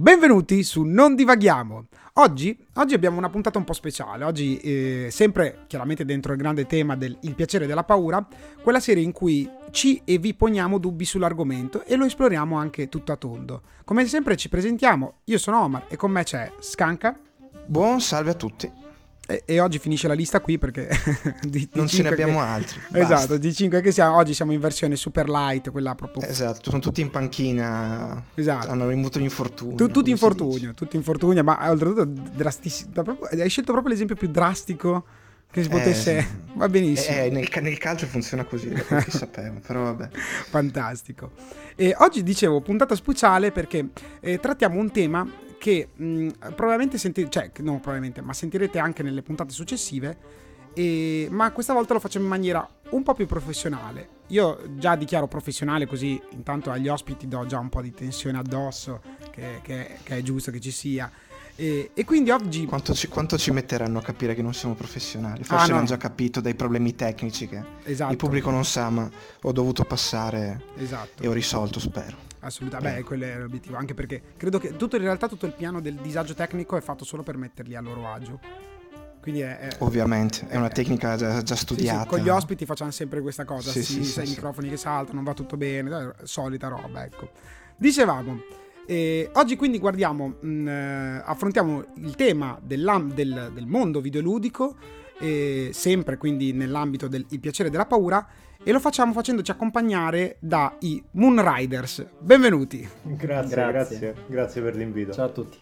Benvenuti su Non Divaghiamo. Oggi, oggi, abbiamo una puntata un po' speciale. Oggi, eh, sempre chiaramente dentro il grande tema del Il piacere della paura, quella serie in cui ci e vi poniamo dubbi sull'argomento e lo esploriamo anche tutto a tondo. Come sempre ci presentiamo, io sono Omar e con me c'è Scanca. Buon salve a tutti. E, e oggi finisce la lista qui perché di, di non ce ne abbiamo che, altri. Esatto, di 5 che siamo, oggi siamo in versione super light, quella proprio... Esatto, sono tutti in panchina, esatto. hanno avuto l'infortunio. Tu, tutti infortunio, tutti infortunio, ma oltretutto drastissimo. Hai scelto proprio l'esempio più drastico che si potesse... Eh, Va benissimo. Eh, nel, nel, calcio funziona così, chi sapeva, però vabbè. Fantastico. E oggi dicevo puntata speciale perché eh, trattiamo un tema che mh, probabilmente sentirete, cioè non probabilmente, ma sentirete anche nelle puntate successive, e, ma questa volta lo facciamo in maniera un po' più professionale. Io già dichiaro professionale così intanto agli ospiti do già un po' di tensione addosso, che, che, che è giusto che ci sia. E, e, quindi oggi... Quanto ci, quanto ci, metteranno a capire che non siamo professionali? Forse ah, no. l'hanno già capito dai problemi tecnici che esatto. il pubblico non sa, ma ho dovuto passare esatto. e ho risolto, spero. Assolutamente, beh, quello è l'obiettivo, anche perché credo che tutto, in realtà tutto il piano del disagio tecnico è fatto solo per metterli a loro agio. Quindi è, è Ovviamente, è, è una tecnica già, già studiata. Sì, sì, con gli ospiti facciamo sempre questa cosa, sì, sì, sì, i microfoni che saltano, non va tutto bene, solita roba, ecco. Dicevamo, eh, oggi quindi guardiamo, mh, mm, eh, affrontiamo il tema del, del, mondo videoludico, eh, sempre quindi nell'ambito del piacere della paura, e lo facciamo facendoci accompagnare dai Moonriders. Benvenuti. Grazie, grazie, grazie, grazie per l'invito. Ciao a tutti.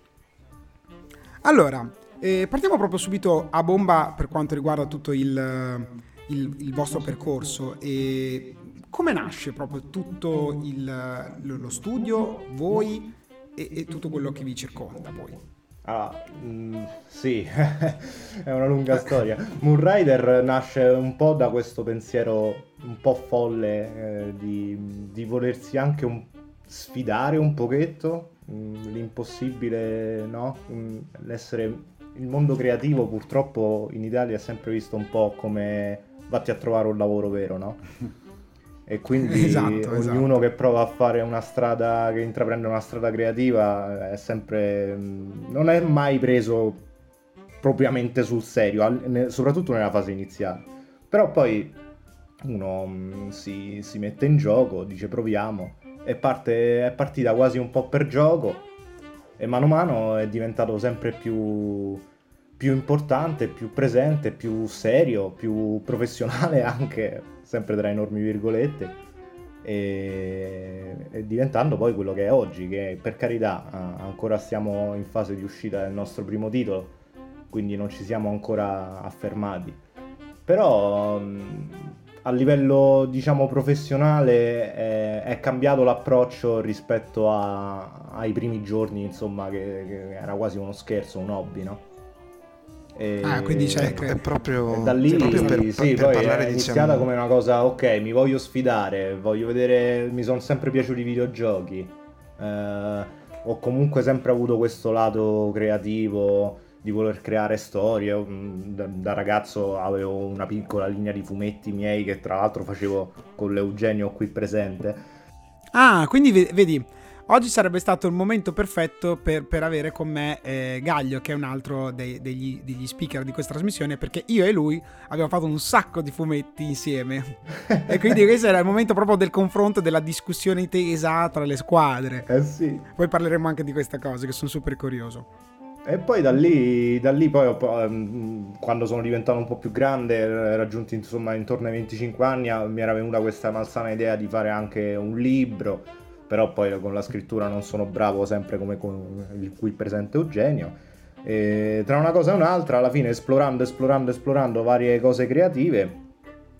Allora, eh, partiamo proprio subito a bomba per quanto riguarda tutto il, il, il vostro percorso. E come nasce proprio tutto il, lo studio, voi e, e tutto quello che vi circonda poi? Allora, mh, mm, sì, è una lunga storia. Moonrider nasce un po' da questo pensiero un po' folle eh, di, di, volersi anche un, sfidare un pochetto mh, mm, l'impossibile, no? Mh, mm, l'essere il mondo creativo purtroppo in Italia è sempre visto un po' come vatti a trovare un lavoro vero, no? E quindi esatto, ognuno esatto. che prova a fare una strada, che intraprende una strada creativa è sempre, non è mai preso propriamente sul serio, soprattutto nella fase iniziale. Però poi uno mm, si, si mette in gioco, dice proviamo, e parte, è partita quasi un po' per gioco e mano a mano è diventato sempre più, più importante, più presente, più serio, più professionale anche sempre tra enormi virgolette, e, e, diventando poi quello che è oggi, che per carità ancora stiamo in fase di uscita del nostro primo titolo, quindi non ci siamo ancora affermati. Però a livello diciamo professionale è, è cambiato l'approccio rispetto a, ai primi giorni, insomma, che, che era quasi uno scherzo, un hobby, no? E ah, quindi c'è è, è proprio da lì proprio per, sì, per poi parlare, è iniziata diciamo... come una cosa, ok, mi voglio sfidare, voglio vedere, mi sono sempre piaciuti i videogiochi. Eh, ho comunque sempre avuto questo lato creativo di voler creare storie. Mm, da, da, ragazzo avevo una piccola linea di fumetti miei che tra l'altro facevo con l'Eugenio qui presente. Ah, quindi vedi, Oggi sarebbe stato il momento perfetto per, per avere con me eh, Gaglio, che è un altro dei, degli, degli, speaker di questa trasmissione, perché io e lui abbiamo fatto un sacco di fumetti insieme. e quindi questo era il momento proprio del confronto, della discussione tesa tra le squadre. Eh sì. Poi parleremo anche di questa cosa, che sono super curioso. E poi da lì, da lì poi, ehm, quando sono diventato un po' più grande, raggiunti insomma intorno ai 25 anni, mi era venuta questa malsana idea di fare anche un libro però poi con la scrittura non sono bravo sempre come con il qui presente Eugenio. E tra una cosa e un'altra, alla fine esplorando, esplorando, esplorando varie cose creative,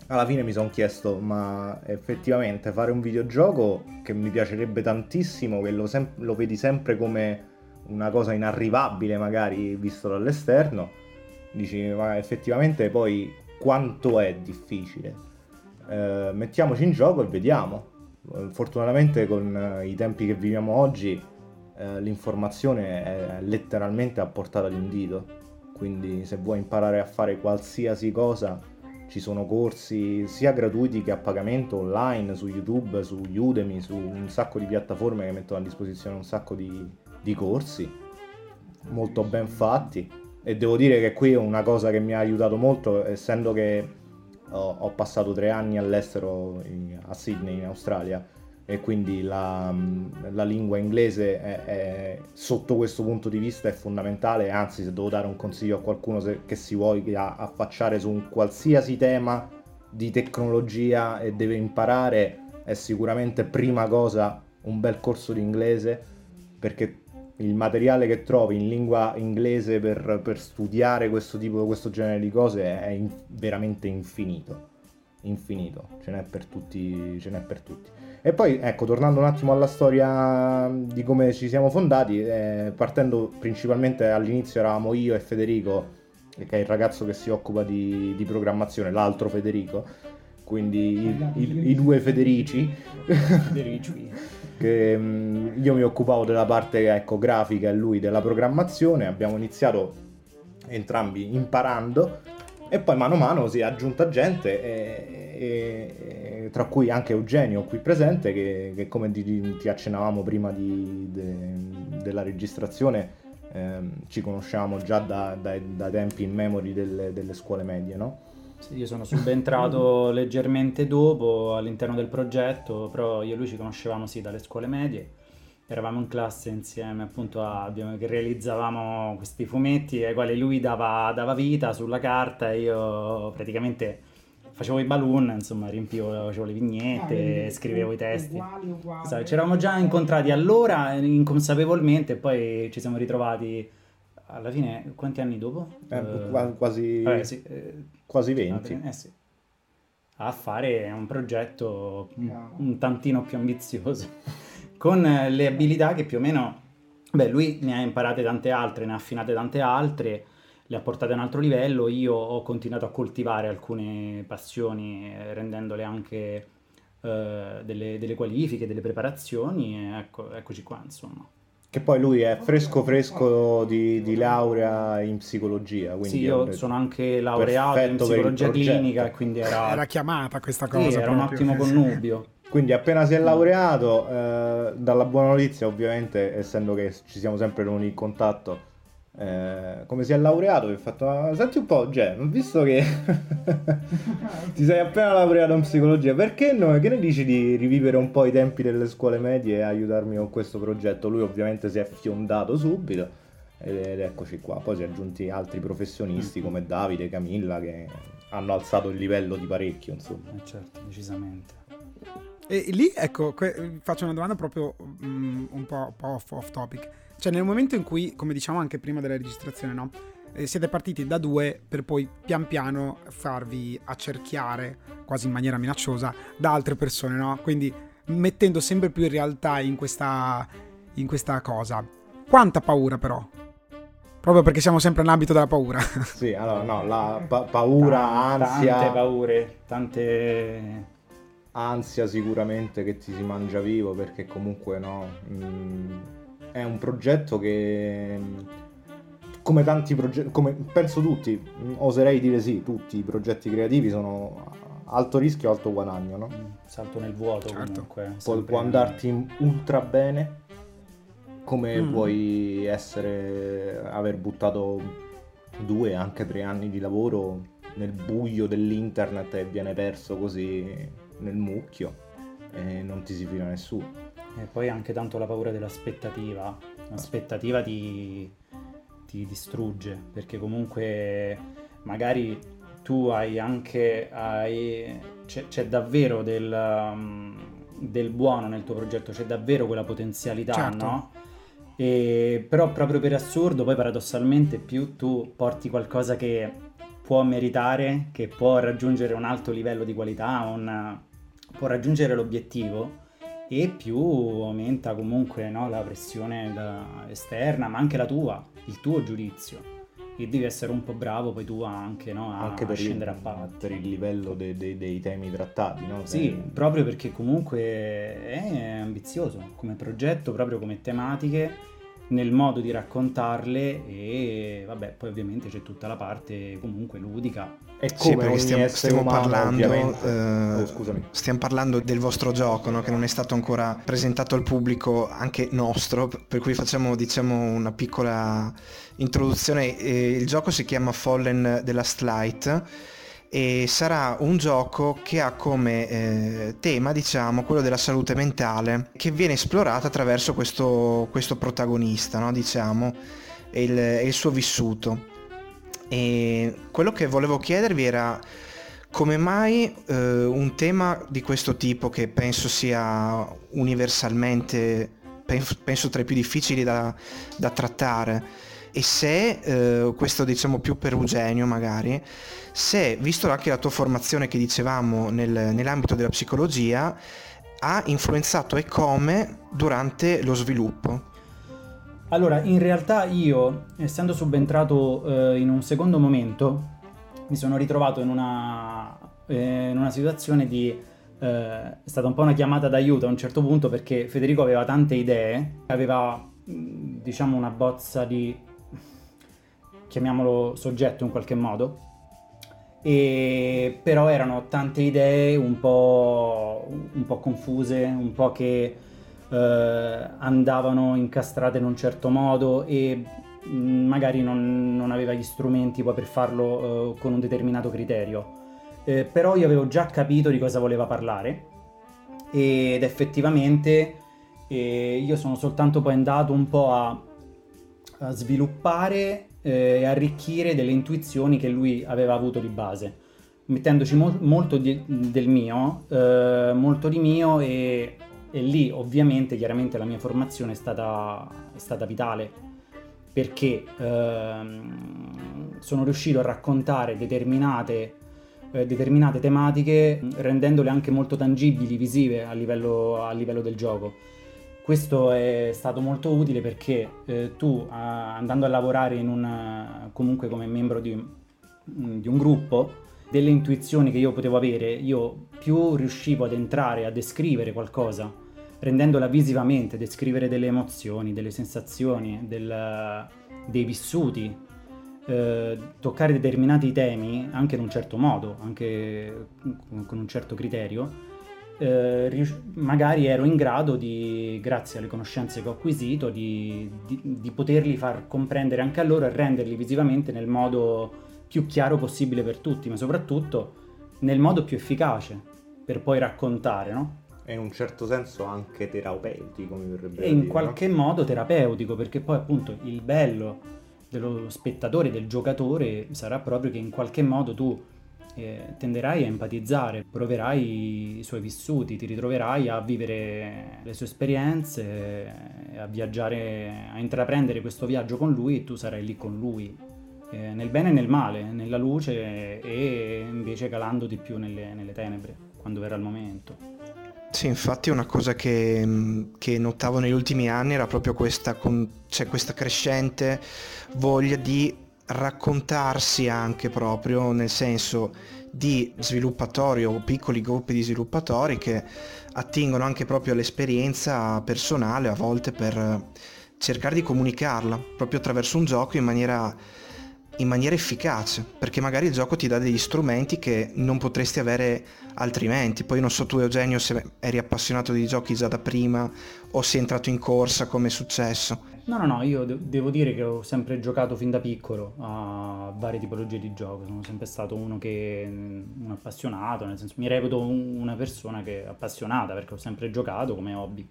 alla fine mi sono chiesto, ma effettivamente fare un videogioco che mi piacerebbe tantissimo, che lo, sem- lo vedi sempre come una cosa inarrivabile magari visto dall'esterno, dici, ma effettivamente poi quanto è difficile? Eh, mettiamoci in gioco e vediamo. Fortunatamente con eh, i tempi che viviamo oggi eh, l'informazione è letteralmente a portata di un dito, quindi se vuoi imparare a fare qualsiasi cosa ci sono corsi sia gratuiti che a pagamento online su YouTube, su Udemy, su un sacco di piattaforme che mettono a disposizione un sacco di di corsi molto ben fatti. E devo dire che qui è una cosa che mi ha aiutato molto essendo che ho, ho passato tre anni all'estero in, a Sydney in Australia e quindi la, la lingua inglese è, è, sotto questo punto di vista è fondamentale, anzi se devo dare un consiglio a qualcuno se, che si voglia affacciare su un qualsiasi tema di tecnologia e deve imparare è sicuramente prima cosa un bel corso di inglese perché il materiale che trovi in lingua inglese per, per studiare questo tipo, questo genere di cose è in, veramente infinito infinito, ce n'è per tutti, ce n'è per tutti. E poi, ecco, tornando un attimo alla storia di come ci siamo fondati, eh, partendo principalmente all'inizio eravamo io e Federico, che è il ragazzo che si occupa di, di programmazione, l'altro Federico, quindi i, i, i due Federici. Federici. che mm, io mi occupavo della parte ecco, grafica e lui della programmazione, abbiamo iniziato entrambi imparando e poi mano a mano si è aggiunta gente, e, e, tra cui anche Eugenio qui presente, che, che come ti, ti, accennavamo prima di, de, della registrazione, ehm, ci conosciamo già da, da, da, tempi in memory delle, delle scuole medie, no? Sì, io sono subentrato leggermente dopo all'interno del progetto, però io e lui ci conoscevamo sì dalle scuole medie eravamo in classe insieme appunto a, che realizzavamo questi fumetti ai quali lui dava, dava, vita sulla carta e io praticamente facevo i balloon, insomma riempivo, facevo le vignette, ah, scrivevo i testi. Uguali, uguali. Esatto, ci eravamo già incontrati allora inconsapevolmente e poi ci siamo ritrovati alla fine quanti anni dopo? Eh, uh, quasi, vabbè, sì, eh, quasi 20. Eh, sì. A fare un progetto un, un tantino più ambizioso con le abilità che più o meno, beh, lui ne ha imparate tante altre, ne ha affinate tante altre, le ha portate a un altro livello, io ho continuato a coltivare alcune passioni eh, rendendole anche eh, delle, delle, qualifiche, delle preparazioni e ecco, eccoci qua insomma. Che poi lui è fresco fresco di, di laurea in psicologia. Quindi sì, io sono anche laureato in psicologia clinica e quindi era... Era chiamata questa cosa. Sì, era un ottimo connubio. Quindi appena si è laureato, eh, dalla buona notizia ovviamente, essendo che ci siamo sempre in contatto, eh, come si è laureato, vi ho fatto, ah, senti un po', Jay, visto che ti sei appena laureato in psicologia, perché no, che ne dici di rivivere un po' i tempi delle scuole medie e aiutarmi con questo progetto? Lui ovviamente si è fiondato subito ed eccoci qua. Poi si sono aggiunti altri professionisti come Davide, Camilla che hanno alzato il livello di parecchio, insomma. Eh certo, decisamente. E lì, ecco, que- faccio una domanda proprio um, un po', po off, off, topic. Cioè, nel momento in cui, come diciamo anche prima della registrazione, no? Eh, siete partiti da due per poi pian piano farvi accerchiare, quasi in maniera minacciosa, da altre persone, no? Quindi mettendo sempre più in realtà in questa, in questa cosa. Quanta paura però? Proprio perché siamo sempre nell'ambito della paura. Sì, allora no, la pa- paura, Tante ansia... Tante paure, tante ansia sicuramente che ti si mangia vivo perché comunque no, mh, mm, è un progetto che come tanti progetti, come penso tutti, oserei dire sì, tutti i progetti creativi sono alto rischio, alto guadagno, no? Mm, salto nel vuoto certo. comunque. Pu- può andarti ultra bene come mm. puoi essere aver buttato due, anche tre anni di lavoro nel buio dell'internet e viene perso così nel mucchio e non ti si fila nessuno. E poi anche tanto la paura dell'aspettativa, l'aspettativa ti, ti distrugge perché comunque magari tu hai anche, hai, c'è, c'è, davvero del, um, del, buono nel tuo progetto, c'è davvero quella potenzialità, certo. no? E, però proprio per assurdo, poi paradossalmente più tu porti qualcosa che può meritare, che può raggiungere un alto livello di qualità, un, può raggiungere l'obiettivo e più aumenta comunque no, la pressione da esterna, ma anche la tua, il tuo giudizio. E devi essere un po' bravo poi tu anche, no, a, anche per scendere il, a parte. Per il livello de, de, dei temi trattati, no? Sì, Beh... proprio perché comunque è ambizioso come progetto, proprio come tematiche nel modo di raccontarle e vabbè poi ovviamente c'è tutta la parte comunque ludica. E come sì, perché stiamo, stiamo umano, parlando eh, oh, stiamo parlando del vostro gioco no? che non è stato ancora presentato al pubblico anche nostro per cui facciamo diciamo una piccola introduzione. Eh, il gioco si chiama Fallen the Last Light e sarà un gioco che ha come eh, tema diciamo quello della salute mentale che viene esplorata attraverso questo, questo protagonista no? diciamo e il, il suo vissuto e quello che volevo chiedervi era come mai eh, un tema di questo tipo che penso sia universalmente penso tra i più difficili da, da trattare e se, eh, questo diciamo più per Eugenio magari, se, visto anche la tua formazione che dicevamo nel, nell'ambito della psicologia, ha influenzato e come durante lo sviluppo. Allora, in realtà io, essendo subentrato eh, in un secondo momento, mi sono ritrovato in una, eh, in una situazione di... Eh, è stata un po' una chiamata d'aiuto a un certo punto perché Federico aveva tante idee, aveva diciamo una bozza di chiamiamolo soggetto in qualche modo, e però erano tante idee un po', un po confuse, un po' che eh, andavano incastrate in un certo modo e mm, magari non, non aveva gli strumenti poi per farlo eh, con un determinato criterio. Eh, però io avevo già capito di cosa voleva parlare ed effettivamente eh, io sono soltanto poi andato un po' a, sviluppare eh, e arricchire delle intuizioni che lui aveva avuto di base, mettendoci mo- molto di- del mio, eh, molto di mio e, e, lì ovviamente chiaramente la mia formazione è stata, è stata vitale perché ehm, sono riuscito a raccontare determinate, eh, determinate tematiche rendendole anche molto tangibili, visive a livello, a livello del gioco questo è stato molto utile perché eh, tu a, andando a lavorare una, comunque come membro di, di, un gruppo, delle intuizioni che io potevo avere, io più riuscivo ad entrare a descrivere qualcosa, rendendola visivamente, descrivere delle emozioni, delle sensazioni, del, dei vissuti, eh, toccare determinati temi anche in un certo modo, anche con un certo criterio, eh, magari ero in grado di, grazie alle conoscenze che ho acquisito, di, di, di, poterli far comprendere anche a loro e renderli visivamente nel modo più chiaro possibile per tutti, ma soprattutto nel modo più efficace per poi raccontare, no? E in un certo senso anche terapeutico, mi verrebbe E in dire, qualche no? modo terapeutico, perché poi appunto il bello dello spettatore, del giocatore, sarà proprio che in qualche modo tu eh, tenderai a empatizzare, proverai i suoi vissuti, ti ritroverai a vivere le sue esperienze, a viaggiare, a intraprendere questo viaggio con lui e tu sarai lì con lui, eh, nel bene e nel male, nella luce e invece calando di più nelle, nelle tenebre, quando verrà il momento. Sì, infatti una cosa che, che, notavo negli ultimi anni era proprio questa, con, cioè questa crescente voglia di raccontarsi anche proprio nel senso di sviluppatori o piccoli gruppi di sviluppatori che attingono anche proprio all'esperienza personale a volte per cercare di comunicarla proprio attraverso un gioco in maniera, in maniera efficace perché magari il gioco ti dà degli strumenti che non potresti avere altrimenti. Poi non so tu Eugenio se eri appassionato di giochi già da prima o sei entrato in corsa come è successo No, no, no, io de- devo dire che ho sempre giocato fin da piccolo a varie tipologie di gioco, sono sempre stato uno che un appassionato, nel senso mi reputo un- una persona che è appassionata perché ho sempre giocato come hobby.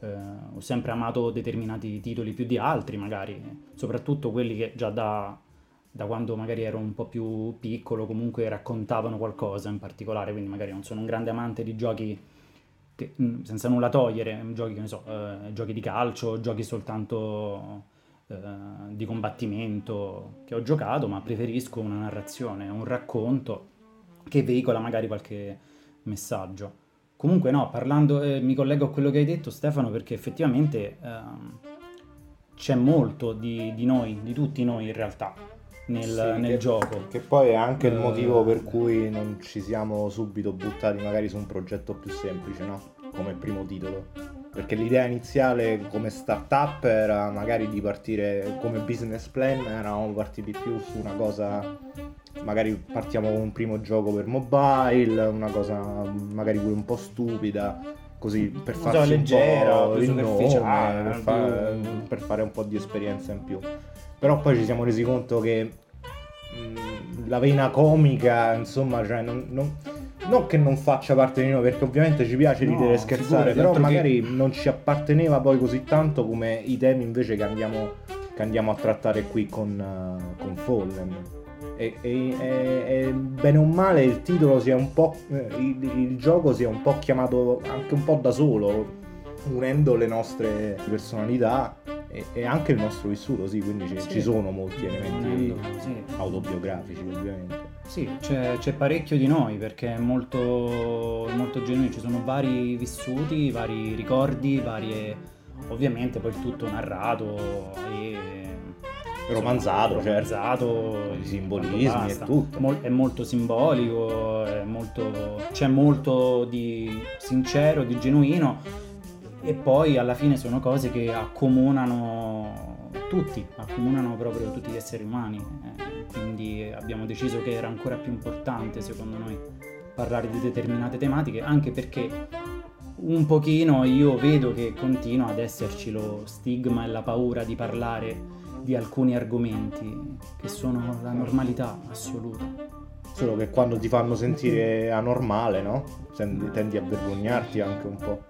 Eh, ho sempre amato determinati titoli più di altri, magari, soprattutto quelli che già da, da quando magari ero un po' più piccolo comunque raccontavano qualcosa in particolare, quindi magari non sono un grande amante di giochi che, mm, senza nulla togliere, giochi, che ne so, eh, giochi di calcio, giochi soltanto eh, di combattimento che ho giocato, ma preferisco una narrazione, un racconto che veicola magari qualche messaggio. Comunque no, parlando, eh, mi collego a quello che hai detto Stefano perché effettivamente ehm, c'è molto di, di noi, di tutti noi in realtà, nel, sì, nel che, gioco. Che poi è anche il motivo per cui non ci siamo subito buttati magari su un progetto più semplice, no? Come primo titolo. perché l'idea iniziale come startup era magari di partire come business plan, eravamo partiti più su una cosa, magari partiamo con un primo gioco per mobile, una cosa magari pure un po' stupida, così per farci so, leggera, un po' il nome, per, fare, per fare un po' di esperienza in più. Però poi ci siamo resi conto che mh, la vena comica, insomma, cioè non, non non che non faccia parte di noi, perché ovviamente ci piace ridere e scherzare, però magari che... non ci apparteneva poi così tanto come i temi invece che andiamo, che andiamo a trattare qui con, uh, con Fallen. E, e, e, bene o male il titolo sia un po'. Eh, il, il gioco sia un po' chiamato anche un po' da solo, unendo le nostre personalità e, e, anche il nostro vissuto, sì, quindi ci, sì. ci sono molti elementi sì. autobiografici ovviamente. Sì, c'è, c'è, parecchio di noi perché è molto, molto genuino, ci sono vari vissuti, vari ricordi, varie... ovviamente poi tutto narrato e romanzato, cioè, romanzato i simbolismi e tutto. Mol- è molto simbolico, è molto, c'è molto di sincero, di genuino e poi alla fine sono cose che accomunano tutti, accomunano proprio tutti gli esseri umani. Eh, quindi abbiamo deciso che era ancora più importante secondo noi parlare di determinate tematiche, anche perché un pochino io vedo che continua ad esserci lo stigma e la paura di parlare di alcuni argomenti che sono la normalità assoluta. Solo che quando ti fanno sentire anormale, no? Tendi a vergognarti anche un po'.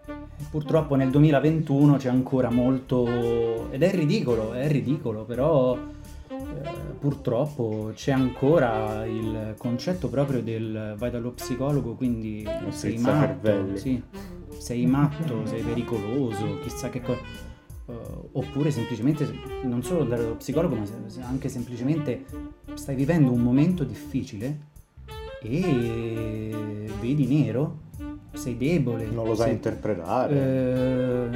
Purtroppo nel 2021 c'è ancora molto... ed è ridicolo, è ridicolo, però eh, purtroppo c'è ancora il concetto proprio del vai dallo psicologo, quindi non sei matto, sì, sei matto, sei pericoloso, chissà che cosa... Uh, oppure semplicemente non solo dallo psicologo ma anche semplicemente stai vivendo un momento difficile e vedi nero sei debole. Non lo sai sei, interpretare. Eh,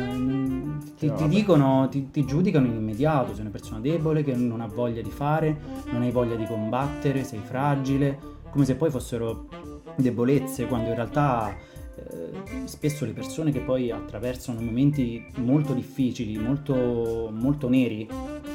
ti, no, ti dicono, ti, ti, giudicano in immediato, sei una persona debole che non ha voglia di fare, non hai voglia di combattere, sei fragile, come se poi fossero debolezze, quando in realtà eh, spesso le persone che poi attraversano momenti molto difficili, molto, molto neri,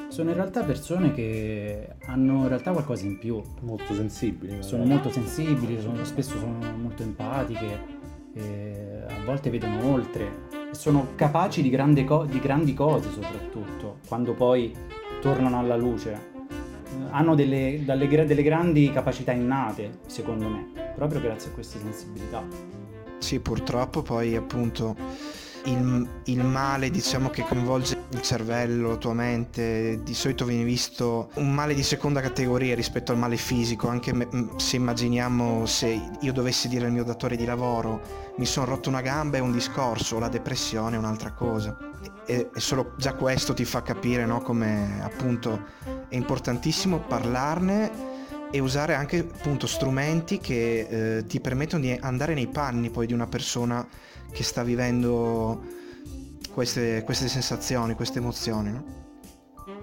sono in realtà persone che hanno in realtà qualcosa in più. Molto sensibili. Sono molto sensibili, sono, spesso sono molto empatiche a volte vedono oltre sono capaci di, co- di, grandi cose soprattutto quando poi tornano alla luce. Eh, hanno delle, dalle, delle grandi capacità innate, secondo me, proprio grazie a queste sensibilità. Sì, purtroppo poi appunto il, il, male diciamo che coinvolge il cervello, la tua mente, di solito viene visto un male di seconda categoria rispetto al male fisico, anche se immaginiamo se io dovessi dire al mio datore di lavoro mi sono rotto una gamba è un discorso, la depressione è un'altra cosa. E, e solo già questo ti fa capire no, come appunto è importantissimo parlarne e usare anche appunto strumenti che eh, ti permettono di andare nei panni poi di una persona che sta vivendo queste, queste sensazioni, queste emozioni. No?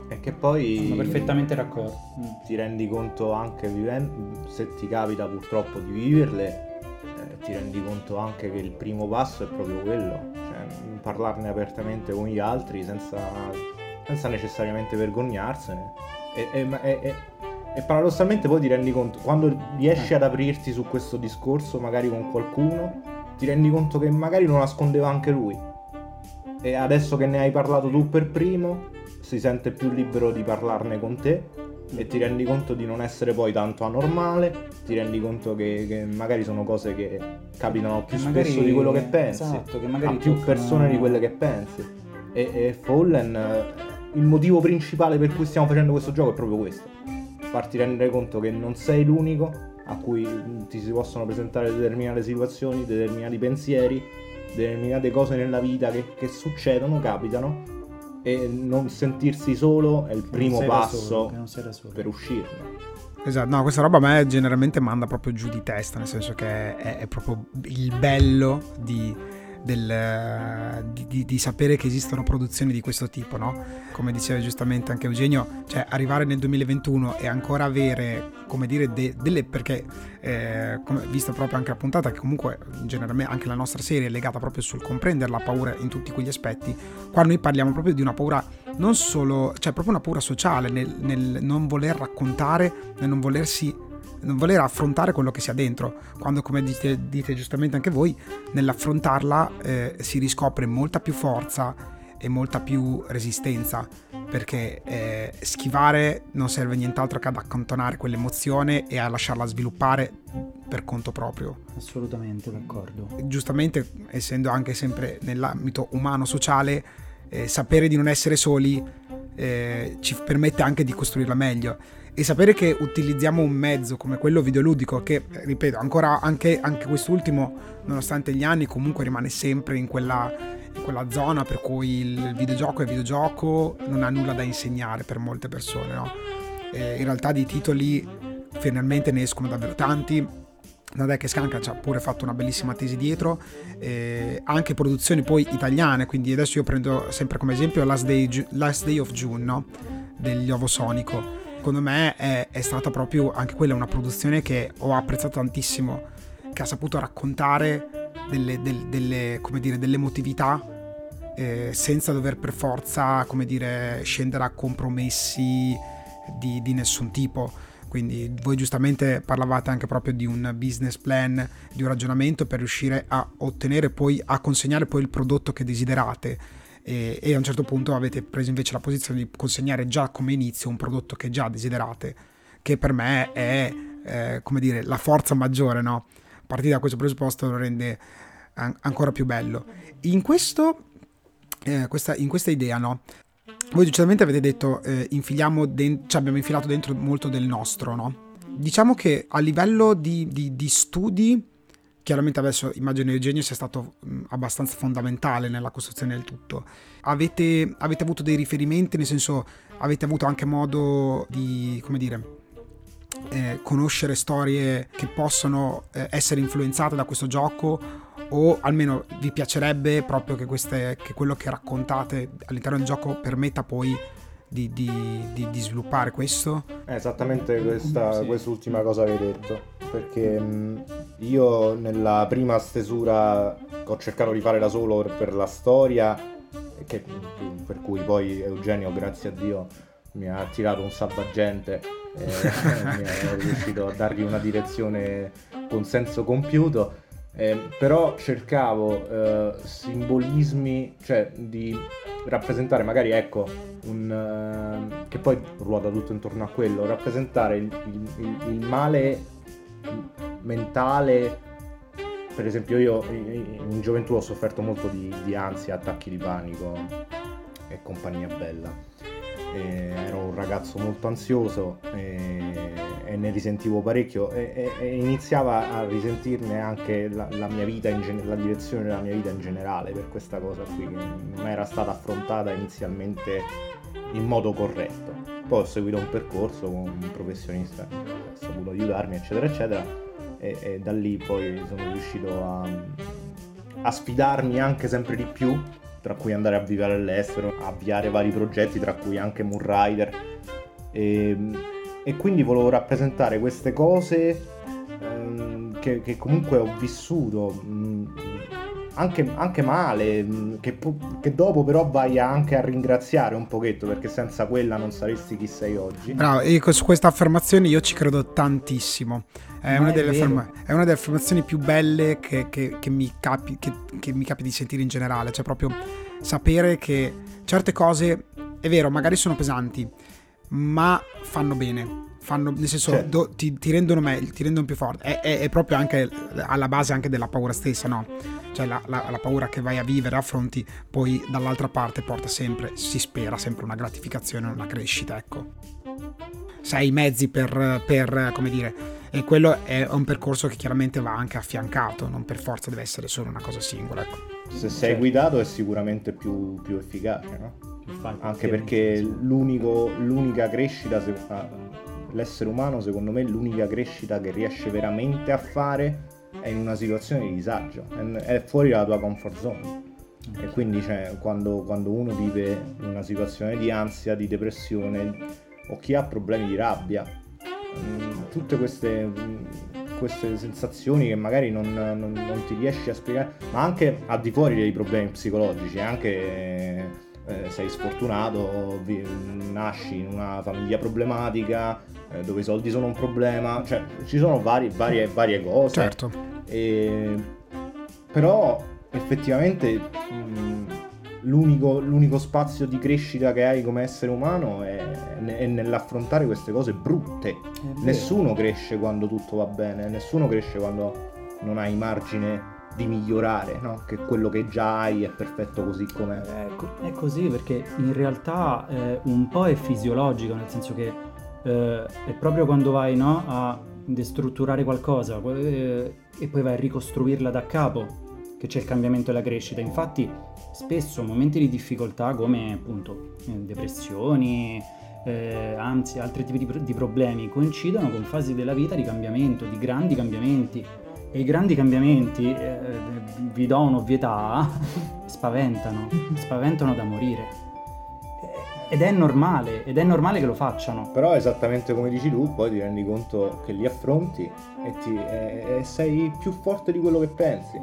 E che poi sono perfettamente d'accordo. Ti rendi conto anche vivendo, se ti capita purtroppo di viverle, eh, ti rendi conto anche che il primo passo è proprio quello, cioè parlarne apertamente con gli altri senza, senza necessariamente vergognarsene. E, e, e, e, paradossalmente poi ti rendi conto, quando riesci eh. ad aprirti su questo discorso magari con qualcuno, ti rendi conto che magari lo nascondeva anche lui. E adesso che ne hai parlato tu per primo, si sente più libero di parlarne con te e ti rendi conto di non essere poi tanto anormale, ti rendi conto che, che magari sono cose che capitano più magari, spesso di quello che pensi, esatto, che magari a più toccano... persone di quelle che pensi. E, e Fallen, il motivo principale per cui stiamo facendo questo gioco è proprio questo, farti rendere conto che non sei l'unico a cui ti si possono presentare determinate situazioni, determinati pensieri, determinate cose nella vita che, che succedono, capitano e non sentirsi solo è il primo passo solo, per uscirne. Esatto, no, questa roba a me generalmente manda proprio giù di testa, nel senso che è, è proprio il bello di del, di, di, di, sapere che esistono produzioni di questo tipo, no? Come diceva giustamente anche Eugenio, cioè arrivare nel 2021 e ancora avere, come dire, de, delle... perché, eh, come, vista proprio anche la puntata, che comunque in generale anche la nostra serie è legata proprio sul comprendere la paura in tutti quegli aspetti, qua noi parliamo proprio di una paura non solo, cioè proprio una paura sociale nel, nel non voler raccontare, nel non volersi non voler affrontare quello che si ha dentro, quando come dite, dite giustamente anche voi, nell'affrontarla eh, si riscopre molta più forza e molta più resistenza, perché eh, schivare non serve nient'altro che ad accantonare quell'emozione e a lasciarla sviluppare per conto proprio. Assolutamente d'accordo. Giustamente, essendo anche sempre nell'ambito umano-sociale, eh, sapere di non essere soli eh, ci permette anche di costruirla meglio e sapere che utilizziamo un mezzo come quello videoludico che, ripeto, ancora anche, anche quest'ultimo, nonostante gli anni, comunque rimane sempre in quella, in quella, zona per cui il videogioco è videogioco, non ha nulla da insegnare per molte persone, no? in realtà di titoli finalmente ne escono davvero tanti. Nadè che Scanca ci ha pure fatto una bellissima tesi dietro, eh, anche produzioni poi italiane, quindi adesso io prendo sempre come esempio Last Day, Last Day of June no? degli Ovo Sonico secondo me è, è, stata proprio anche quella una produzione che ho apprezzato tantissimo, che ha saputo raccontare delle, delle, delle, dire, delle emotività eh, senza dover per forza dire, scendere a compromessi di, di nessun tipo. Quindi voi giustamente parlavate anche proprio di un business plan, di un ragionamento per riuscire a ottenere poi, a consegnare poi il prodotto che desiderate e, e, a un certo punto avete preso invece la posizione di consegnare già come inizio un prodotto che già desiderate, che per me è, eh, come dire, la forza maggiore, no? Partire da questo presupposto lo rende an- ancora più bello. In questo, eh, questa, in questa idea, no? Voi giustamente avete detto, eh, infiliamo den- cioè abbiamo infilato dentro molto del nostro, no? Diciamo che a livello di, di, di studi Chiaramente adesso immagino Eugenio sia stato abbastanza fondamentale nella costruzione del tutto. Avete, avete, avuto dei riferimenti, nel senso avete avuto anche modo di, come dire, eh, conoscere storie che possono eh, essere influenzate da questo gioco o almeno vi piacerebbe proprio che, queste, che quello che raccontate all'interno del gioco permetta poi di, di, di, di sviluppare questo? È esattamente questa, sì. quest'ultima cosa che hai detto, perché mh, io nella prima stesura ho cercato di fare da solo per la storia, che, per cui poi Eugenio, grazie a Dio, mi ha tirato un salvagente e mi è riuscito a dargli una direzione con senso compiuto eh, però cercavo eh, simbolismi, cioè di rappresentare magari ecco un uh, che poi ruota tutto intorno a quello, rappresentare il, il, il male mentale. Per esempio, io in gioventù ho sofferto molto di, di ansia, attacchi di panico e compagnia bella eh, ero un ragazzo molto ansioso e, e ne risentivo parecchio e, e, iniziava a risentirne anche la, la gen- la direzione della mia vita in generale per questa cosa qui che non era stata affrontata inizialmente in modo corretto. Poi ho seguito un percorso con un professionista che ha saputo aiutarmi eccetera eccetera e, e da lì poi sono riuscito a, a sfidarmi anche sempre di più tra cui andare a vivere all'estero, avviare vari progetti, tra cui anche Moonrider. E, ehm, e quindi volevo rappresentare queste cose ehm, che, che, comunque ho vissuto. Mh, anche, anche, male, mm, che, che, dopo però vai anche a ringraziare un pochetto perché senza quella non saresti chi sei oggi. Bravo, e su questa affermazione io ci credo tantissimo. È una, è, afferma- è una, delle affermazioni più belle che, che, che, mi capi, che mi capi di sentire in generale, cioè proprio sapere che certe cose, è vero, magari sono pesanti, ma fanno bene fanno, nel senso, certo. do, ti, ti, rendono meglio, ti rendono più forte. È, è, è, proprio anche alla base anche della paura stessa, no? Cioè la, la, la, paura che vai a vivere, affronti, poi dall'altra parte porta sempre, si spera, sempre una gratificazione, una crescita, ecco. Sei i mezzi per, per, come dire, e quello è un percorso che chiaramente va anche affiancato, non per forza deve essere solo una cosa singola, ecco. Se sei certo. guidato è sicuramente più, più efficace, no? Infatti, anche perché l'unica crescita l'essere umano secondo me l'unica crescita che riesce veramente a fare è in una situazione di disagio, è fuori dalla tua comfort zone. E quindi cioè, quando, quando uno vive una situazione di ansia, di depressione o chi ha problemi di rabbia, mm, tutte queste, mm, queste sensazioni che magari non, non, non, ti riesci a spiegare, ma anche al di fuori dei problemi psicologici, anche eh, sei sfortunato, vi, nasci in una famiglia problematica, eh, dove i soldi sono un problema, cioè ci sono vari, varie, varie cose. Certo. E, però effettivamente mh, l'unico, l'unico, spazio di crescita che hai come essere umano è, è nell'affrontare queste cose brutte. Nessuno cresce quando tutto va bene, nessuno cresce quando non hai margine di migliorare, no? che quello che già hai è perfetto così com'è. È, è così perché in realtà eh, un po' è fisiologico, nel senso che eh, è proprio quando vai no, a destrutturare qualcosa eh, e poi vai a ricostruirla da capo che c'è il cambiamento e la crescita. Infatti, spesso momenti di difficoltà come appunto eh, depressioni, eh, ansia, altri tipi di, di problemi coincidono con fasi della vita di cambiamento, di grandi cambiamenti. E i grandi cambiamenti, eh, vi do un'ovvietà, spaventano, spaventano da morire. Ed è normale, ed è normale che lo facciano. Però esattamente come dici tu, poi ti rendi conto che li affronti e, ti, e, e sei più forte di quello che pensi.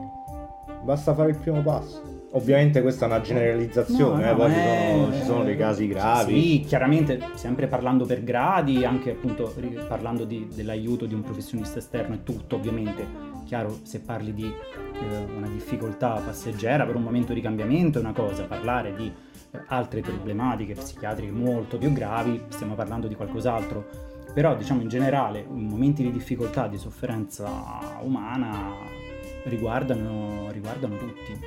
Basta fare il primo passo. Ovviamente questa è una generalizzazione, no, no, eh, poi ci, sono, ci, sono, dei casi gravi. Sì, chiaramente sempre parlando per gradi, anche appunto parlando di, dell'aiuto di un professionista esterno e tutto, ovviamente. Chiaro, se parli di eh, una difficoltà passeggera per un momento di cambiamento è una cosa, parlare di eh, altre problematiche psichiatriche molto più gravi, stiamo parlando di qualcos'altro. Però diciamo in generale, momenti di difficoltà, di sofferenza umana, riguardano, riguardano tutti.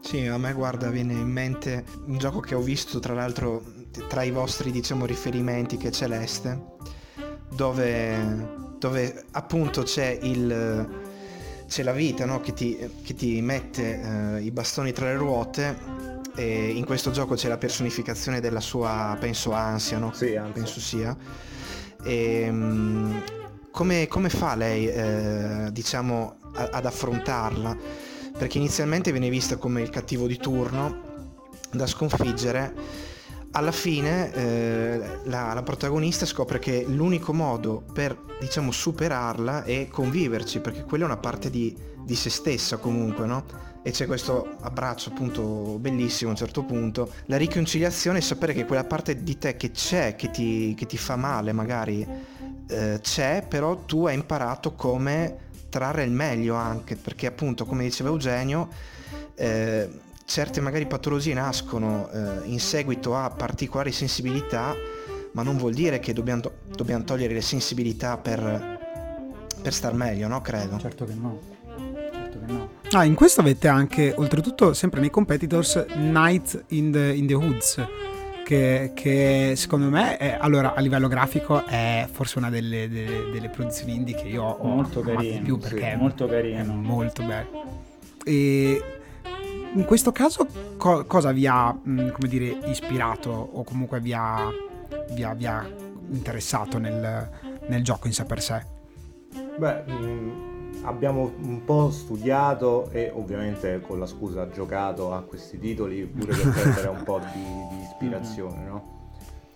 Sì, a me guarda viene in mente un gioco che ho visto tra l'altro tra i vostri diciamo riferimenti che è Celeste, dove, dove appunto c'è il c'è la vita no? che, ti, che, ti, mette eh, i bastoni tra le ruote e in questo gioco c'è la personificazione della sua, penso, ansia, no? Sì, ansia. Penso sia. E, ehm, come, come, fa lei, eh, diciamo, a, ad affrontarla? Perché inizialmente viene vista come il cattivo di turno da sconfiggere. Alla fine eh, la, la, protagonista scopre che l'unico modo per diciamo superarla è conviverci, perché quella è una parte di, di se stessa comunque, no? E c'è questo abbraccio appunto bellissimo a un certo punto. La riconciliazione è sapere che quella parte di te che c'è, che ti, che ti fa male magari, eh, c'è, però tu hai imparato come trarre il meglio anche, perché appunto, come diceva Eugenio, eh, certe magari patologie nascono eh, in seguito a particolari sensibilità, ma non vuol dire che dobbiamo, to- dobbiamo togliere le sensibilità per, per star meglio, no? Credo. Certo che no. Ah, in questo avete anche, oltretutto, sempre nei competitors, Night in the, in the Woods che, che secondo me è, allora a livello grafico è forse una delle, delle, delle produzioni indie che io ho molto carino, di più perché sì, è molto carino, è molto bello. E in questo caso co- cosa vi ha mh, come dire ispirato o comunque vi ha, vi ha, vi ha interessato nel, nel, gioco in sé per sé? Beh, mh abbiamo un po' studiato e ovviamente con la scusa giocato a questi titoli pure per prendere un po' di, di ispirazione, no?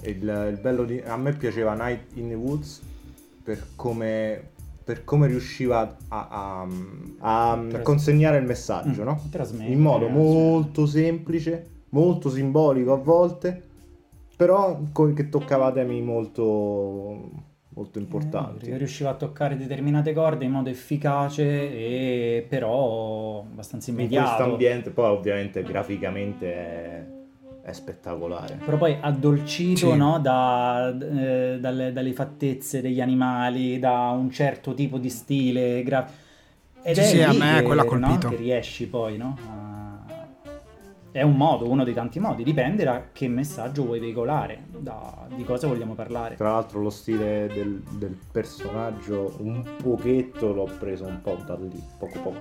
Il, il, bello di... A me piaceva Night in the Woods per come, per come riusciva a, a, a, consegnare il messaggio, mm, no? In modo molto semplice, molto simbolico a volte, però che toccava temi molto molto importanti. Eh, riusciva a toccare determinate corde in modo efficace e però abbastanza immediato. In questo ambiente poi ovviamente graficamente è, è spettacolare. Però poi addolcito sì. no? da, eh, dalle, dalle, fattezze degli animali, da un certo tipo di stile. Gra- ed sì, è sì, a me che, quello ha colpito. No? che riesci poi no? a è un modo, uno dei tanti modi, dipende da che messaggio vuoi veicolare, da, di cosa vogliamo parlare. Tra l'altro lo stile del, del, personaggio un pochetto l'ho preso un po' da lì, poco poco.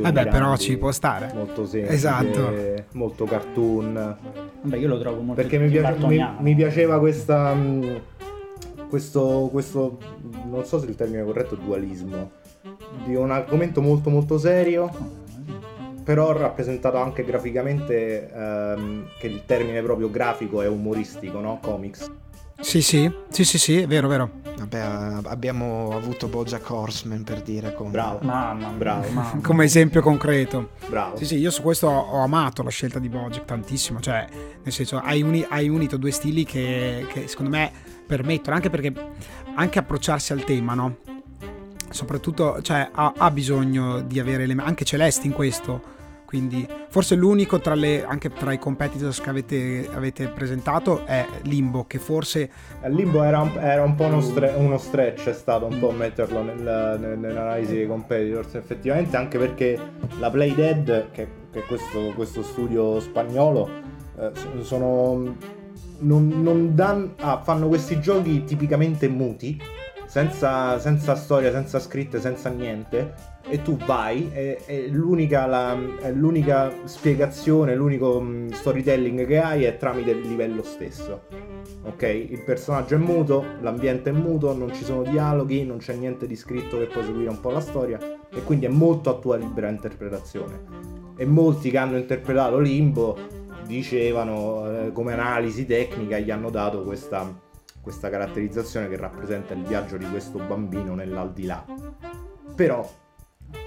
Vabbè, grandi, però ci può stare. Molto semplice, esatto. molto cartoon. Vabbè, io lo trovo molto Perché mi, piace, mi, mi, piaceva questa... Mh, questo, questo, non so se il termine corretto è dualismo, di un argomento molto molto serio però rappresentato anche graficamente ehm, che il termine proprio grafico è umoristico, no? Comics. Sì, sì, sì, sì, sì, è vero, vero. Vabbè, abbiamo avuto Bojack Horseman per dire come... Bravo, mamma, bravo. Mamma. come esempio concreto. Bravo. Sì, sì, io su questo ho, amato la scelta di Bojack tantissimo, cioè, nel senso, hai, uni, hai unito due stili che, che, secondo me permettono, anche perché anche approcciarsi al tema, no? Soprattutto, cioè, ha, ha bisogno di avere le... anche Celeste in questo quindi forse l'unico tra le, tra i competitors che avete, avete presentato è Limbo, che forse... Eh, Limbo era un, era un po' uno, stre, uno, stretch, è stato un po' metterlo nel, nel, nell'analisi dei competitors, effettivamente, anche perché la Playdead, che, che è questo, questo studio spagnolo, eh, sono... Non, non dan, ah, fanno questi giochi tipicamente muti, senza, senza storia, senza scritte, senza niente e tu vai e, e l'unica, la, l'unica, spiegazione, l'unico mm, storytelling che hai è tramite il livello stesso. Ok? Il personaggio è muto, l'ambiente è muto, non ci sono dialoghi, non c'è niente di scritto che puoi seguire un po' la storia e quindi è molto a tua libera interpretazione. E molti che hanno interpretato Limbo dicevano eh, come analisi tecnica gli hanno dato questa, questa caratterizzazione che rappresenta il viaggio di questo bambino nell'aldilà. Però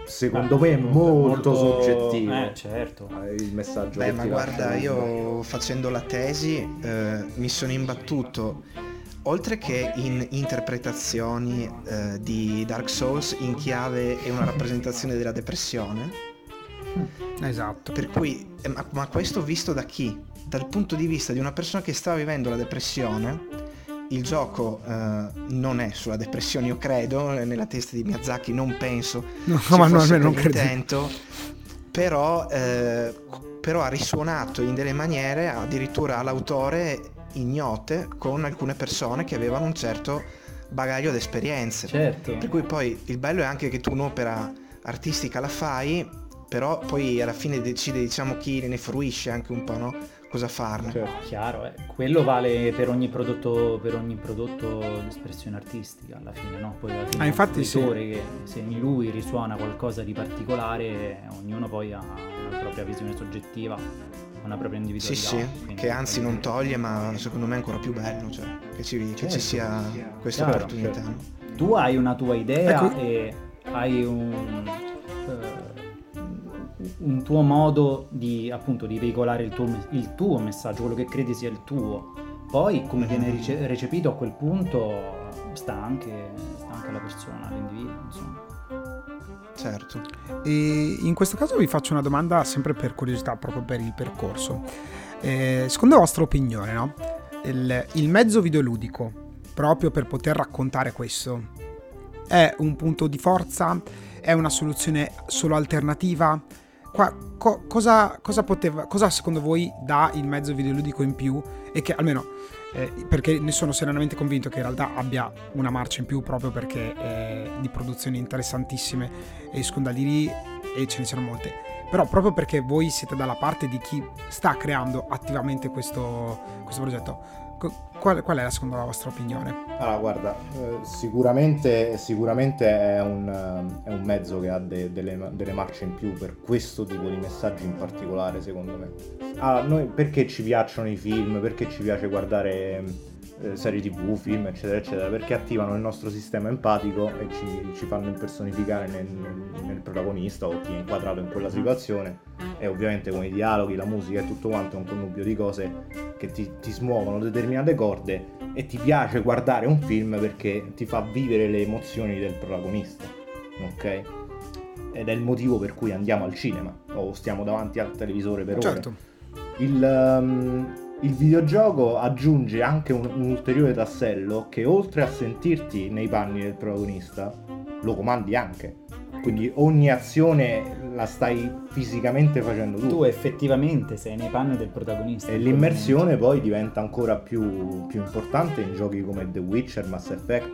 secondo ah, me è molto, molto soggettivo eh, certo. Eh, il messaggio beh ma guarda io facendo la tesi eh, mi sono imbattuto oltre che in interpretazioni eh, di Dark Souls in chiave e una rappresentazione della depressione esatto per cui eh, ma, ma questo visto da chi? dal punto di vista di una persona che stava vivendo la depressione il gioco uh, non è sulla depressione, io credo, nella testa di Miyazaki non penso no, ma no, almeno non credo. Intento, però, eh, però ha risuonato in delle maniere addirittura all'autore ignote con alcune persone che avevano un certo bagaglio di esperienze. Certo. Per cui poi il bello è anche che tu un'opera artistica la fai, però poi alla fine decide diciamo chi ne fruisce anche un po', no? Cosa farne. Certo. Chiaro, eh. quello vale per ogni prodotto, per ogni prodotto di espressione artistica alla fine, no? Poi alla fine ah, infatti sì. che se in lui risuona qualcosa di particolare, ognuno poi ha una propria visione soggettiva, una propria individualità. Sì, sì, che anzi non toglie, ma secondo me è ancora più bello, cioè, che ci, certo. che ci sia questa Chiaro, opportunità. Certo. Tu hai una tua idea ecco. e hai un... Un tuo modo di, appunto, di veicolare il tuo, il tuo, messaggio, quello che credi sia il tuo. Poi come viene rice- recepito a quel punto sta anche, sta anche alla persona, all'individuo, insomma. Certo. E in questo caso vi faccio una domanda sempre per curiosità, proprio per il percorso. Eh, secondo la vostra opinione, no? il, il mezzo videoludico, proprio per poter raccontare questo, è un punto di forza? È una soluzione solo alternativa? Qua, co, cosa, cosa, poteva, cosa secondo voi dà il mezzo videoludico in più e che almeno eh, perché ne sono serenamente convinto che in realtà abbia una marcia in più proprio perché è di produzioni interessantissime escono da lì e ce ne sono molte. Però proprio perché voi siete dalla parte di chi sta creando attivamente questo, questo progetto Qual, qual, è la seconda vostra opinione? Allora, guarda, eh, sicuramente, sicuramente è, un, è, un, mezzo che ha de, delle, delle, marce in più per questo tipo di messaggi in particolare, secondo me. Allora, noi perché ci piacciono i film? Perché ci piace guardare eh, serie tv, film, eccetera, eccetera, perché attivano il nostro sistema empatico e ci, ci fanno impersonificare nel, nel, protagonista o chi è inquadrato in quella situazione e ovviamente con i dialoghi, la musica e tutto quanto è un connubio di cose che ti, ti smuovono determinate corde e ti piace guardare un film perché ti fa vivere le emozioni del protagonista, ok? Ed è il motivo per cui andiamo al cinema o stiamo davanti al televisore per certo. ore. Il, um, il videogioco aggiunge anche un, un, ulteriore tassello che oltre a sentirti nei panni del protagonista, lo comandi anche. Quindi ogni azione la stai fisicamente facendo tu. Tu effettivamente sei nei panni del protagonista. E l'immersione poi diventa ancora più, più importante in giochi come The Witcher, Mass Effect,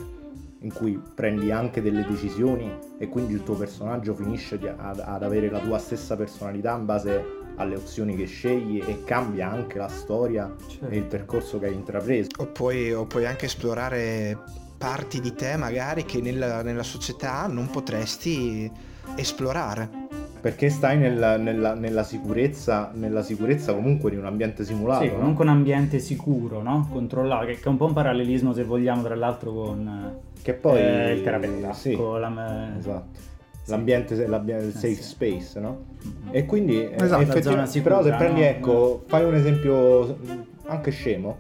in cui prendi anche delle decisioni e quindi il tuo personaggio finisce ad, ad avere la tua stessa personalità in base alle opzioni che scegli e cambia anche la storia certo. e il percorso che hai intrapreso. O puoi, o puoi anche esplorare parti di te magari che nella, nella società non potresti esplorare perché stai nella, nella, nella, sicurezza, nella, sicurezza, comunque di un ambiente simulato. Sì, no? comunque un ambiente sicuro, no? Controllato, che, è un po' un parallelismo se vogliamo tra l'altro con che poi, eh, il terapeuta. Sì, la, esatto. L'ambiente, l'ambiente eh, safe sì. space, no? Mm-hmm. E quindi eh, esatto, effettivamente, però se prendi, no? ecco, fai un esempio anche scemo,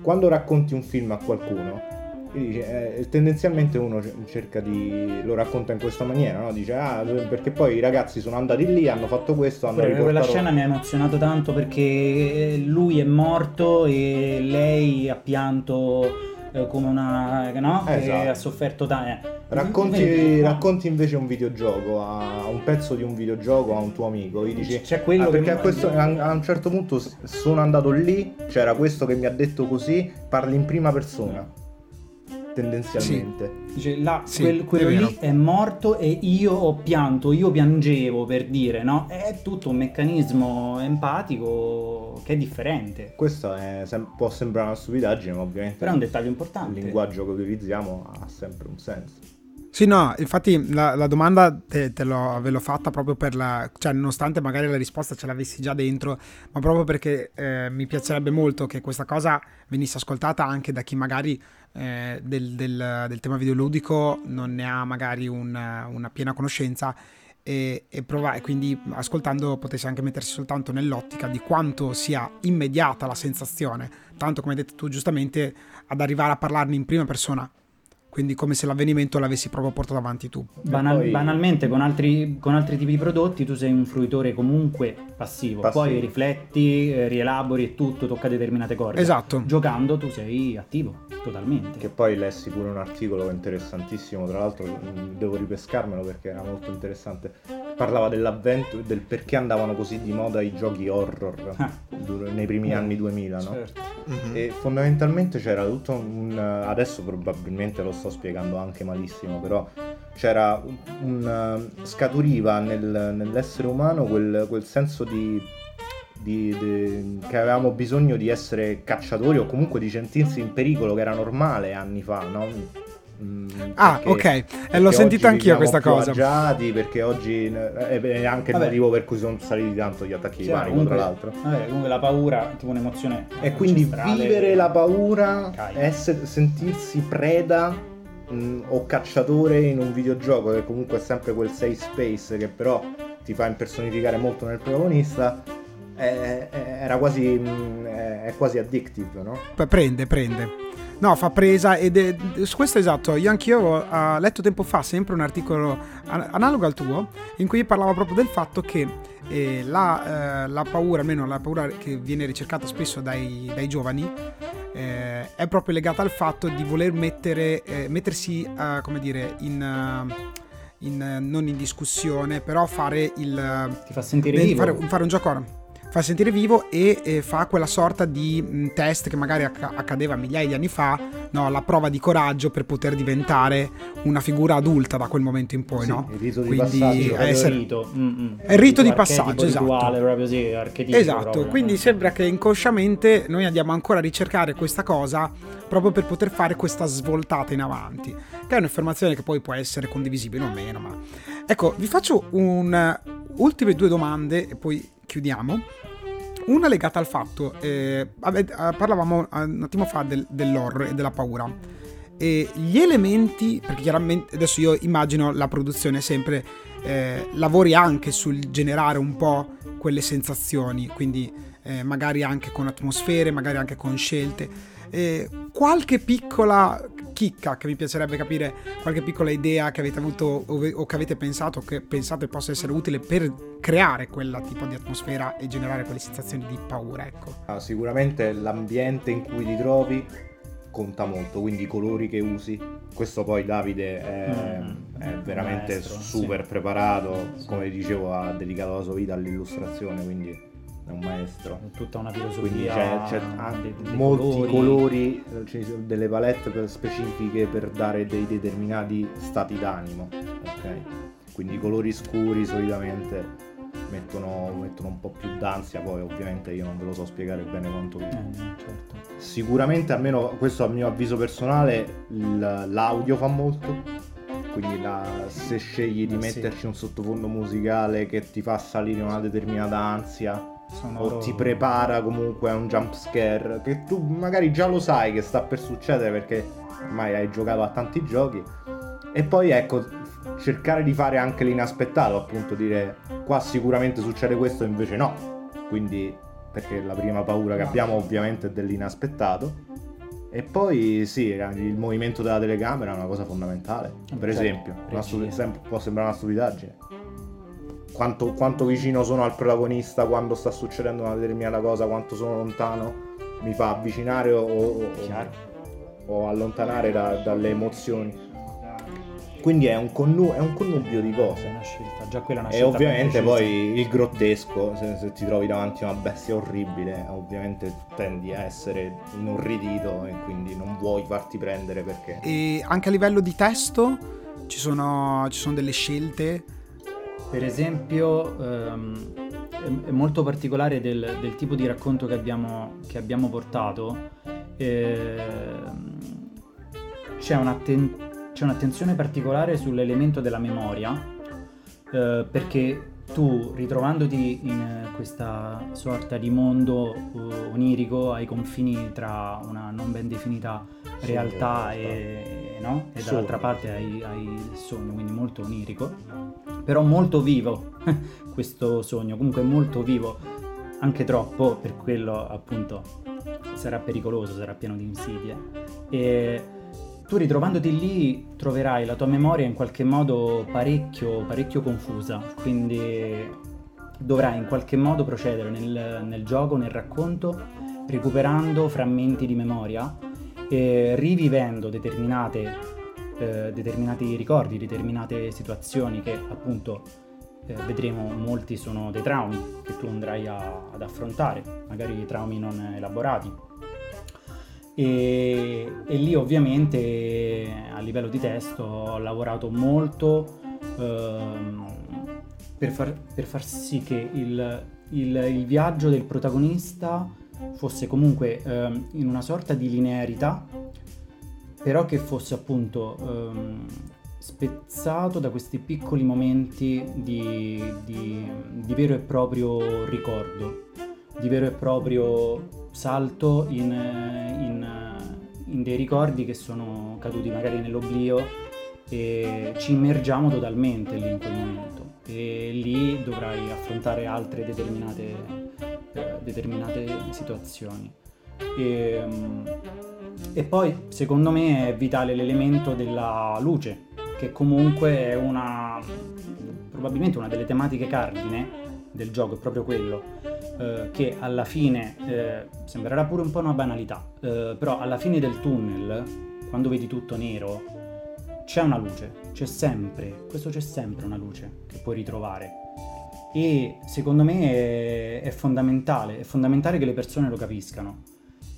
quando racconti un film a qualcuno, dice, eh, tendenzialmente uno cerca di lo racconta in questa maniera, no? dice ah perché poi i ragazzi sono andati lì, hanno fatto questo, hanno riportato... Quella scena mi ha emozionato tanto perché lui è morto e lei ha pianto eh, come una no? Esatto. che ha sofferto tanto. Racconti, racconti, invece un videogioco, a un pezzo di un videogioco a un tuo amico, gli dici c'è quello ah, perché a, questo, a, un certo punto sono andato lì, c'era questo che mi ha detto così, parli in prima persona tendenzialmente. Sì. Dice, là, sì, quel, quello è lì è morto e io ho pianto, io piangevo per dire, no? È tutto un meccanismo empatico che è differente. Questo è, può sembrare una stupidaggine, ma ovviamente... Però è un dettaglio importante. Il linguaggio che utilizziamo ha sempre un senso. Sì, no, infatti la, la domanda te, te l'ho, ve l'ho fatta proprio per la... cioè nonostante magari la risposta ce l'avessi già dentro, ma proprio perché eh, mi piacerebbe molto che questa cosa venisse ascoltata anche da chi magari eh, del, del, del, tema videoludico non ne ha magari una, una piena conoscenza e, e, prova, e quindi ascoltando potesse anche mettersi soltanto nell'ottica di quanto sia immediata la sensazione, tanto come hai detto tu giustamente, ad arrivare a parlarne in prima persona quindi come se l'avvenimento l'avessi proprio portato avanti tu. Banal- poi... Banalmente con altri, con altri, tipi di prodotti tu sei un fruitore comunque passivo, passivo. poi rifletti, eh, rielabori e tutto, tocca determinate corde. Esatto. Giocando tu sei attivo, totalmente. Che poi lessi pure un articolo interessantissimo, tra l'altro mm, devo ripescarmelo perché era molto interessante. Parlava dell'avvento, del perché andavano così di moda i giochi horror ah. nei primi mm. anni 2000, no? Certo. Mm-hmm. E fondamentalmente c'era tutto un... adesso probabilmente lo sto spiegando anche malissimo, però c'era un... scaturiva nel, nell'essere umano quel, quel senso di di, di, che avevamo bisogno di essere cacciatori o comunque di sentirsi in pericolo, che era normale anni fa, no? Mm, ah, ok, e eh, l'ho sentita anch'io questa cosa. Agiati perché oggi è eh, anche il motivo per cui sono saliti tanto gli attacchi di panico, comunque, tra l'altro. Vabbè, comunque la paura è tipo un'emozione. E quindi vivere la paura, essere, sentirsi preda mh, mm, o cacciatore in un videogioco che comunque è sempre quel safe space che però ti fa impersonificare molto nel protagonista è, è, era quasi mh, è, quasi addictive no? prende prende No, fa presa ed è, su questo esatto, io anch'io ho letto tempo fa sempre un articolo analogo al tuo in cui parlava proprio del fatto che eh, la, eh, la, paura, almeno la paura che viene ricercata spesso dai, dai giovani, eh, è proprio legata al fatto di voler mettere, eh, mettersi, come dire, in... In, non in discussione, però fare il. Ti fa sentire vivo. Fare, fare un gioco fa sentire vivo e eh, fa quella sorta di mh, mm, test che magari acc- accadeva migliaia di anni fa, no? la prova di coraggio per poter diventare una figura adulta da quel momento in poi. Sì, no? Il rito di quindi passaggio. È, essere... rito. è il rito di passaggio, esatto. Rituale, proprio, sì, esatto, proprio. quindi sembra che inconsciamente noi andiamo ancora a ricercare questa cosa proprio per poter fare questa svoltata in avanti, che è un'affermazione che poi può essere condivisibile o meno, ma... Ecco, vi faccio un... ultime due domande e poi chiudiamo. Una legata al fatto, eh, eh parlavamo un attimo fa del, dell'horror e della paura. E gli elementi, perché chiaramente adesso io immagino la produzione sempre eh, lavori anche sul generare un po' quelle sensazioni, quindi eh, magari anche con atmosfere, magari anche con scelte. Eh, qualche piccola chicca che mi piacerebbe capire, qualche piccola idea che avete avuto o, che avete pensato che pensate possa essere utile per creare quella tipo di atmosfera e generare quelle sensazioni di paura, ecco. Ah, sicuramente l'ambiente in cui ti trovi conta molto, quindi i colori che usi. Questo poi Davide è, mm, è veramente maestro, super sì. preparato, come dicevo ha dedicato la sua vita all'illustrazione, quindi è un maestro. Tutta una filosofia. Quindi c'è, c'è dei, dei molti colori, colori cioè delle palette specifiche per dare dei determinati stati d'animo. Ok? Quindi i colori scuri solitamente mettono, mettono, un po' più d'ansia, poi ovviamente io non ve lo so spiegare bene quanto. Eh, certo. sicuramente, almeno questo a mio avviso personale, l'audio fa molto. Quindi la, se scegli di metterci sì. un sottofondo musicale che ti fa salire una determinata ansia, Sonoro... o ti prepara comunque a un jump scare che tu magari già lo sai che sta per succedere perché ormai hai giocato a tanti giochi. E poi ecco cercare di fare anche l'inaspettato appunto dire qua sicuramente succede questo invece no. Quindi perché la prima paura che abbiamo ovviamente è dell'inaspettato. E poi sì, il movimento della telecamera è una cosa fondamentale. Per certo, esempio, stu- può sembrare una stupidaggine, quanto, quanto, vicino sono al protagonista quando sta succedendo una determinata cosa, quanto sono lontano, mi fa avvicinare o, o, o allontanare da, dalle emozioni. Quindi è un, connu- è un, connubio di cose. È una scelta, già quella è una scelta. E ovviamente poi il grottesco, se, se, ti trovi davanti a una bestia orribile, ovviamente tendi a essere inorridito e quindi non vuoi farti prendere perché... E anche a livello di testo ci sono, ci sono delle scelte per esempio, ehm, è, molto particolare del, del, tipo di racconto che abbiamo, che abbiamo portato. Ehm, c'è, un'atten- c'è, un'attenzione particolare sull'elemento della memoria, eh, perché tu ritrovandoti in questa sorta di mondo uh, onirico ai confini tra una non ben definita realtà e, no? e dall'altra parte hai, hai il sogno, quindi molto onirico, però molto vivo questo sogno, comunque molto vivo, anche troppo, per quello appunto sarà pericoloso, sarà pieno di insidie. E tu ritrovandoti lì troverai la tua memoria in qualche modo parecchio, parecchio confusa, quindi dovrai in qualche modo procedere nel, nel gioco, nel racconto, recuperando frammenti di memoria e rivivendo determinate, eh, determinati ricordi, determinate situazioni che appunto eh, vedremo molti sono dei traumi che tu andrai a, ad affrontare, magari traumi non elaborati. E, e, lì ovviamente a livello di testo ho lavorato molto ehm, per, far, per, far, sì che il, il, il viaggio del protagonista fosse comunque ehm, in una sorta di linearità, però che fosse appunto ehm, spezzato da questi piccoli momenti di, di, di, vero e proprio ricordo, di vero e proprio salto in, in, in dei ricordi che sono caduti magari nell'oblio e ci immergiamo totalmente lì in quel momento. E lì dovrai affrontare altre determinate determinate situazioni. E, mm, e, poi secondo me è vitale l'elemento della luce, che comunque è una probabilmente una delle tematiche cardine del gioco, è proprio quello. Eh, che alla fine eh, sembrerà pure un po' una banalità, eh, però alla fine del tunnel, quando vedi tutto nero, c'è una luce, c'è sempre, questo c'è sempre una luce che puoi ritrovare e secondo me è, è, fondamentale, è fondamentale che le persone lo capiscano.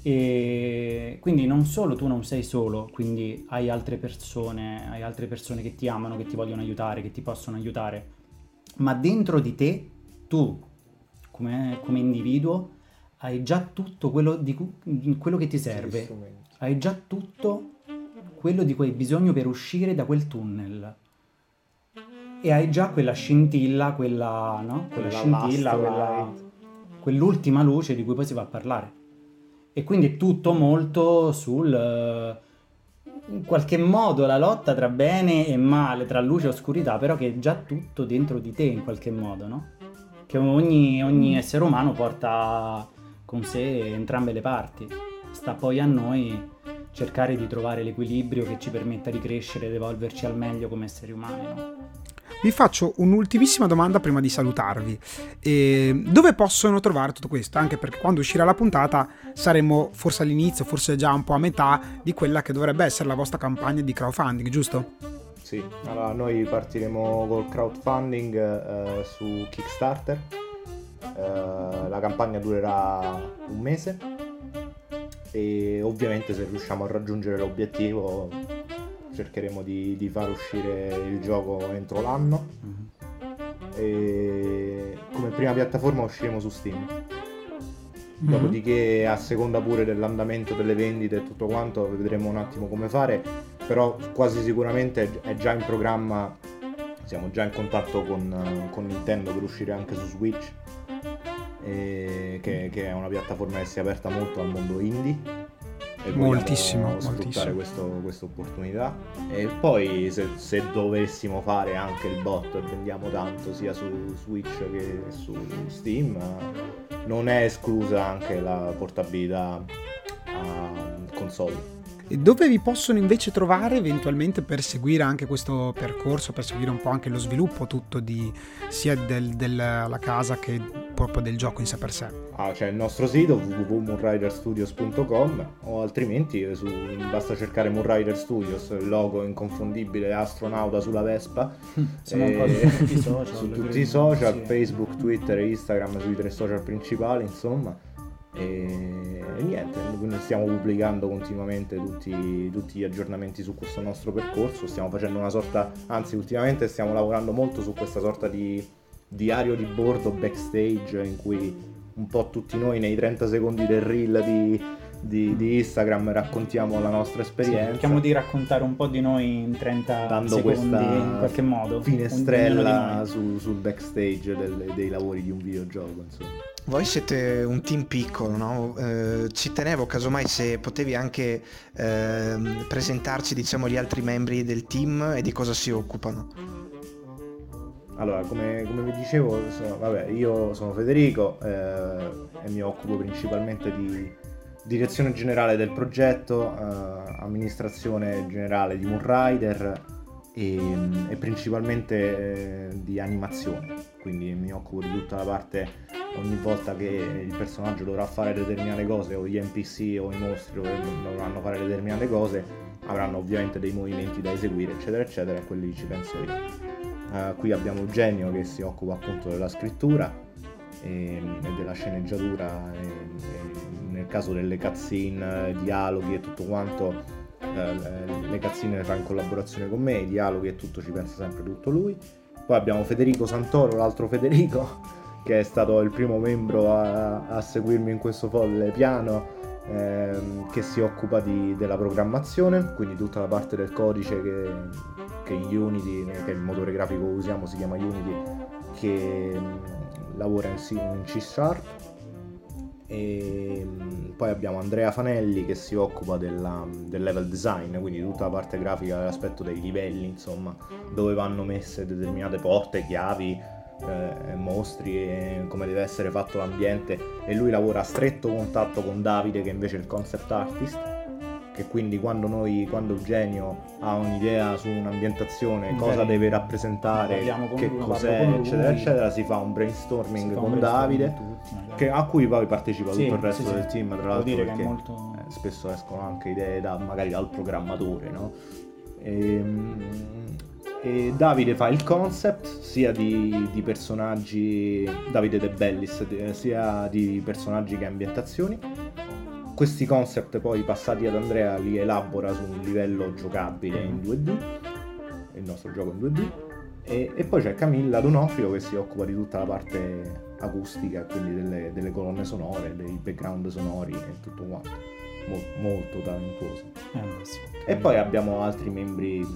E quindi non solo tu non sei solo, quindi hai altre persone, hai altre persone che ti amano, che ti vogliono aiutare, che ti possono aiutare, ma dentro di te, tu, come, come individuo, hai già tutto quello, di, quello che ti serve, hai già tutto quello di cui hai bisogno per uscire da quel tunnel e hai già quella scintilla, quella, no? quella, quella scintilla, quella, quell'ultima luce di cui poi si va a parlare. E quindi è tutto molto sul... In qualche modo la lotta tra bene e male, tra luce e oscurità, però che è già tutto dentro di te in qualche modo, no? Che ogni, ogni essere umano porta con sé entrambe le parti. Sta poi a noi cercare di trovare l'equilibrio che ci permetta di crescere ed evolverci al meglio come esseri umani. No? Vi faccio un'ultimissima domanda prima di salutarvi. E dove possono trovare tutto questo? Anche perché quando uscirà la puntata saremo forse all'inizio, forse già un po' a metà di quella che dovrebbe essere la vostra campagna di crowdfunding, giusto? Sì, allora noi partiremo col crowdfunding eh, su Kickstarter. Eh, la campagna durerà un mese e ovviamente se riusciamo a raggiungere l'obiettivo cercheremo di, di far uscire il gioco entro l'anno. Mm-hmm. E come prima piattaforma usciremo su Steam. Mm-hmm. Dopodiché, a seconda pure dell'andamento delle vendite e tutto quanto, vedremo un attimo come fare. Però quasi sicuramente è già in programma. Siamo già in contatto con, con Nintendo per uscire anche su Switch. Che, che, è una piattaforma che si è aperta molto al mondo indie e moltissimo, sfruttare questa opportunità. E poi se, se, dovessimo fare anche il bot e vendiamo tanto sia su Switch che su Steam non è esclusa anche la portabilità a console. Dove vi possono invece trovare eventualmente per seguire anche questo percorso, per seguire un po' anche lo sviluppo tutto di, sia del, della casa che proprio del gioco in sé per sé? Ah, c'è il nostro sito www.moonriderstudios.com o altrimenti su, basta cercare Moonrider Studios, il logo inconfondibile astronauta sulla Vespa. Siamo e... un po' su tutti i social. su tutti i social, sì. Facebook, Twitter e Instagram, sui tre social principali, insomma e, e niente, stiamo pubblicando continuamente tutti, tutti, gli aggiornamenti su questo nostro percorso, stiamo facendo una sorta, anzi ultimamente stiamo lavorando molto su questa sorta di diario di bordo backstage in cui un po' tutti noi nei 30 secondi del reel di, di, di, Instagram raccontiamo la nostra esperienza. Sì, cerchiamo di raccontare un po' di noi in 30 Dando secondi in qualche modo. Finestrella su, sul backstage del, dei lavori di un videogioco, insomma. Voi siete un team piccolo, no? eh, ci tenevo casomai se potevi anche eh, presentarci diciamo, gli altri membri del team e di cosa si occupano. Allora, come, come vi dicevo, sono, vabbè, io sono Federico eh, e mi occupo principalmente di direzione generale del progetto, eh, amministrazione generale di Moonrider e, e principalmente eh, di animazione, quindi mi occupo di tutta la parte ogni volta che il personaggio dovrà fare determinate cose o gli NPC o i mostri dovranno fare determinate cose avranno ovviamente dei movimenti da eseguire eccetera eccetera e quelli ci penso io uh, qui abbiamo Eugenio che si occupa appunto della scrittura e, e della sceneggiatura e, e nel caso delle cutscene dialoghi e tutto quanto eh, le cazzine fa in collaborazione con me, i dialoghi e tutto ci pensa sempre tutto lui. Poi abbiamo Federico Santoro, l'altro Federico, che è stato il primo membro a, a seguirmi in questo folle piano, ehm, che si occupa di, della programmazione, quindi tutta la parte del codice che, che Unity, che il motore grafico che usiamo, si chiama Unity, che mh, lavora in, in C Sharp. E mh, poi abbiamo Andrea Fanelli che si occupa della, del level design, quindi tutta la parte grafica dell'aspetto dei livelli, insomma, dove vanno messe determinate porte, chiavi, eh, mostri e come deve essere fatto l'ambiente e lui lavora a stretto contatto con Davide che invece è il concept artist che quindi quando noi quando Eugenio ha un'idea su un'ambientazione okay. cosa deve rappresentare che cos'è eccetera eccetera si fa un brainstorming fa con un Davide tutti, che, a cui poi partecipa sì, tutto il resto sì, del team tra l'altro perché molto... eh, spesso escono anche idee da, magari dal programmatore no? E, ehm, e Davide fa il concept sia di, di personaggi, Davide De Bellis, sia di personaggi che ambientazioni. Questi concept poi passati ad Andrea li elabora su un livello giocabile in 2D, il nostro gioco in 2D. E, e poi c'è Camilla Donofrio che si occupa di tutta la parte acustica, quindi delle, delle colonne sonore, dei background sonori e tutto quanto. Mol, molto talentuoso. Eh, sì. E poi abbiamo altri membri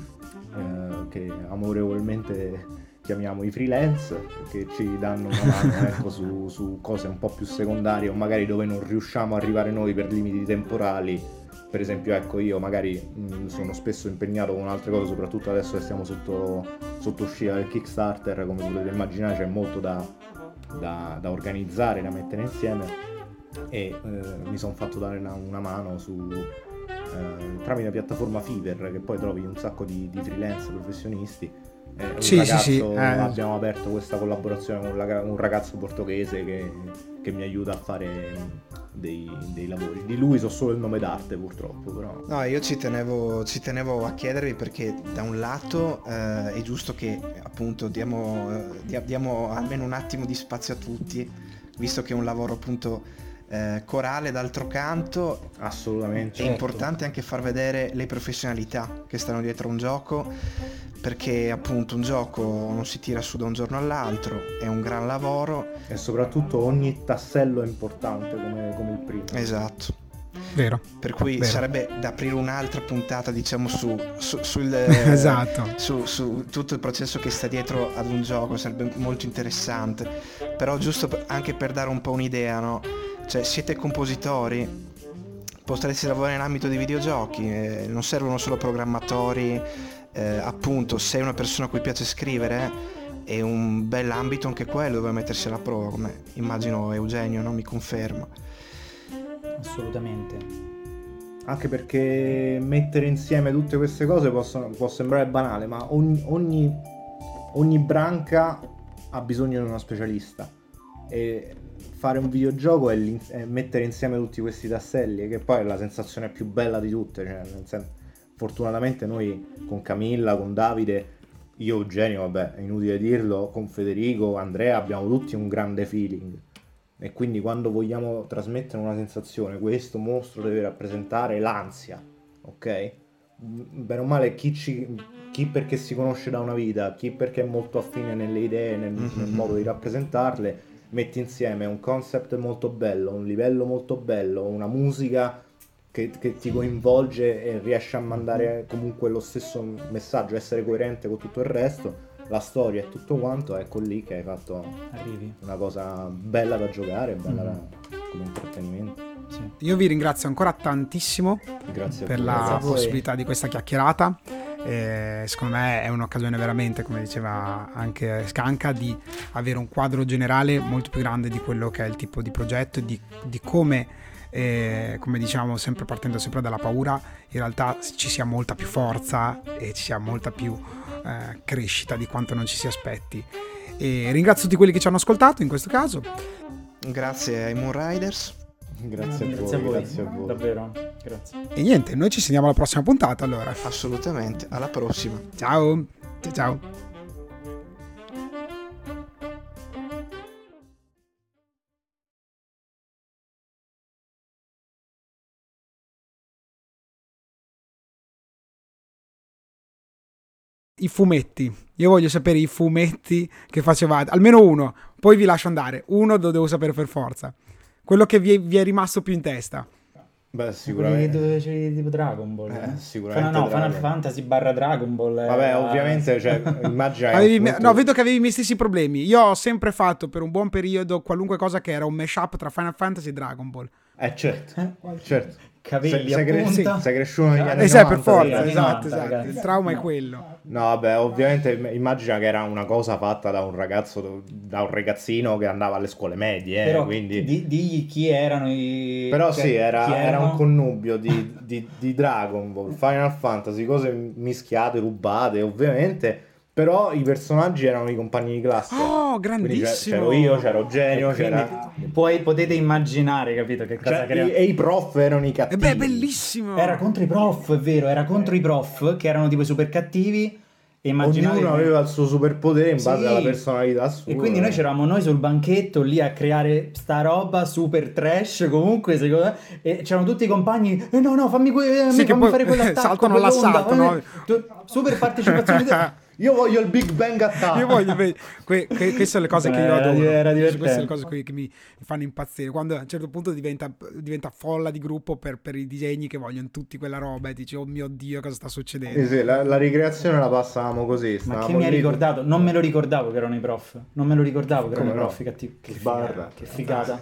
eh, che amorevolmente chiamiamo i freelance che ci danno una mano ecco, su, su, cose un po' più secondarie o magari dove non riusciamo a arrivare noi per limiti temporali. Per esempio ecco io magari mh, sono spesso impegnato con altre cose soprattutto adesso che siamo sotto, sotto uscita del Kickstarter come potete immaginare c'è molto da, da, da organizzare da mettere insieme e eh, mi sono fatto dare una, una mano su eh, tramite la piattaforma Fiverr che poi trovi un sacco di, di freelance professionisti. Eh, sì, ragazzo, sì, sì. Eh. Abbiamo aperto questa collaborazione con un ragazzo portoghese che, che mi aiuta a fare dei, dei, lavori. Di lui so solo il nome d'arte purtroppo. Però. No, io ci tenevo, ci tenevo a chiedervi perché da un lato eh, è giusto che appunto diamo, eh, diamo almeno un attimo di spazio a tutti, visto che è un lavoro appunto eh, corale d'altro canto assolutamente è certo. importante anche far vedere le professionalità che stanno dietro un gioco perché appunto un gioco non si tira su da un giorno all'altro, è un gran lavoro. E soprattutto ogni tassello è importante come, come il primo. Esatto. Vero. Per cui Vero. sarebbe da aprire un'altra puntata, diciamo, su, su, sul, Esatto. su, su tutto il processo che sta dietro ad un gioco, sarebbe molto interessante. Però giusto anche per dare un po' un'idea, no? Cioè, siete compositori, potreste lavorare nell'ambito dei videogiochi, eh, non servono solo programmatori, eh, appunto, se è una persona a cui piace scrivere è un bell'ambito anche quello dove mettersi alla prova, come immagino Eugenio, no? Mi conferma. Assolutamente. Anche perché mettere insieme tutte queste cose possono- può sembrare banale, ma ogni, ogni- ogni branca ha bisogno di uno specialista. E fare un videogioco è, è mettere insieme tutti questi tasselli, che poi è la sensazione più bella di tutte. cioè, nel sen- fortunatamente noi con Camilla, con Davide, io Eugenio, vabbè, è inutile dirlo, con Federico, Andrea abbiamo tutti un grande feeling. E quindi quando vogliamo trasmettere una sensazione, questo mostro deve rappresentare l'ansia, ok? Bene o male, chi, ci- chi perché si conosce da una vita, chi perché è molto affine nelle idee, nel, nel Mhm. modo di rappresentarle, metti insieme un concept molto bello, un livello molto bello, una musica che, che ti coinvolge e riesce a mandare comunque lo stesso messaggio, essere coerente con tutto il resto, la storia e tutto quanto, ecco lì che hai fatto Arrivi. una cosa bella da giocare, bella Mhm. da- come intrattenimento. Sì. Io vi ringrazio ancora tantissimo Grazie per la voi. possibilità di questa chiacchierata. Secondo me è un'occasione veramente, come diceva anche Scanca, di avere un quadro generale molto più grande di quello che è il tipo di progetto e di, di come, eh, come diciamo, sempre partendo sempre dalla paura, in realtà ci sia molta più forza e ci sia molta più eh, crescita di quanto non ci si aspetti. E ringrazio tutti quelli che ci hanno ascoltato in questo caso. Grazie ai Moonriders. Grazie, a, Grazie a voi, voi, grazie a voi. davvero. Grazie. E niente, noi ci sentiamo alla prossima puntata allora. Assolutamente, alla prossima. Ciao, ciao ciao. I fumetti. Io voglio sapere i fumetti che facevate. Almeno uno. Poi vi lascio andare. Uno lo devo sapere per forza. Quello che vi è, vi è rimasto più in testa. Beh, Quelli sicuramente. dove c'è tipo Dragon Ball. Eh, eh? sicuramente No, no, Final Dragon. Fantasy barra Dragon Ball. eh, Vabbè, era- ovviamente, cioè, immagina appunto- no, vedo che avevi i miei stessi problemi. Io ho sempre fatto per un buon periodo qualunque cosa che era un mashup tra Final Fantasy e Dragon Ball. Eh, certo, Eh? certo. Capelli sei, a sei, cre- punta. sei cresciuto negli anni Eh, sai, per 90, forza, sì. esatto, 90, esatto. ragazzi. Il trauma è No. quello. No, vabbè, ovviamente immagina che era una cosa fatta da un ragazzo, da un ragazzino che andava alle scuole medie, eh, Però quindi... di- digli chi erano i... Però cioè, sì, era, era un connubio di, di- di Dragon Ball, Final Fantasy, cose mischiate, rubate, ovviamente. Però i personaggi erano i compagni di classe. Oh, Quindi grandissimo. c'ero io, c'ero E quindi c'era... Puoi, potete immaginare, capito, che cosa cioè, crea- e i prof erano i E cattivi. beh, bellissimo. Era contro i prof, è vero, era contro i prof che erano tipo super cattivi e immaginavi Ognuno aveva il suo superpotere in base Sì. alla personalità sua. E quindi noi c'eravamo noi sul banchetto lì a creare sta roba super trash comunque secondo me e c'erano tutti i compagni eh no no fammi, que- Sì, che fammi poi fare quell'attacco saltano quell'onda, all'assalto, fammi- no? Super partecipazione Io voglio il Big Bang Attack. Io voglio que- que- que- queste sono le cose che io adoro. era Queste sono le divertente. cose che mi, fanno impazzire. Quando a un certo punto diventa, diventa folla di gruppo per, per i disegni che vogliono tutti quella roba e dici, oh mio dio, cosa sta succedendo? Sì, sì, la, la ricreazione la passavamo così. ma che mi ha lì- ricordato non me lo ricordavo che erano i prof non me lo ricordavo che erano i prof cattivi che Che barra. figata che figata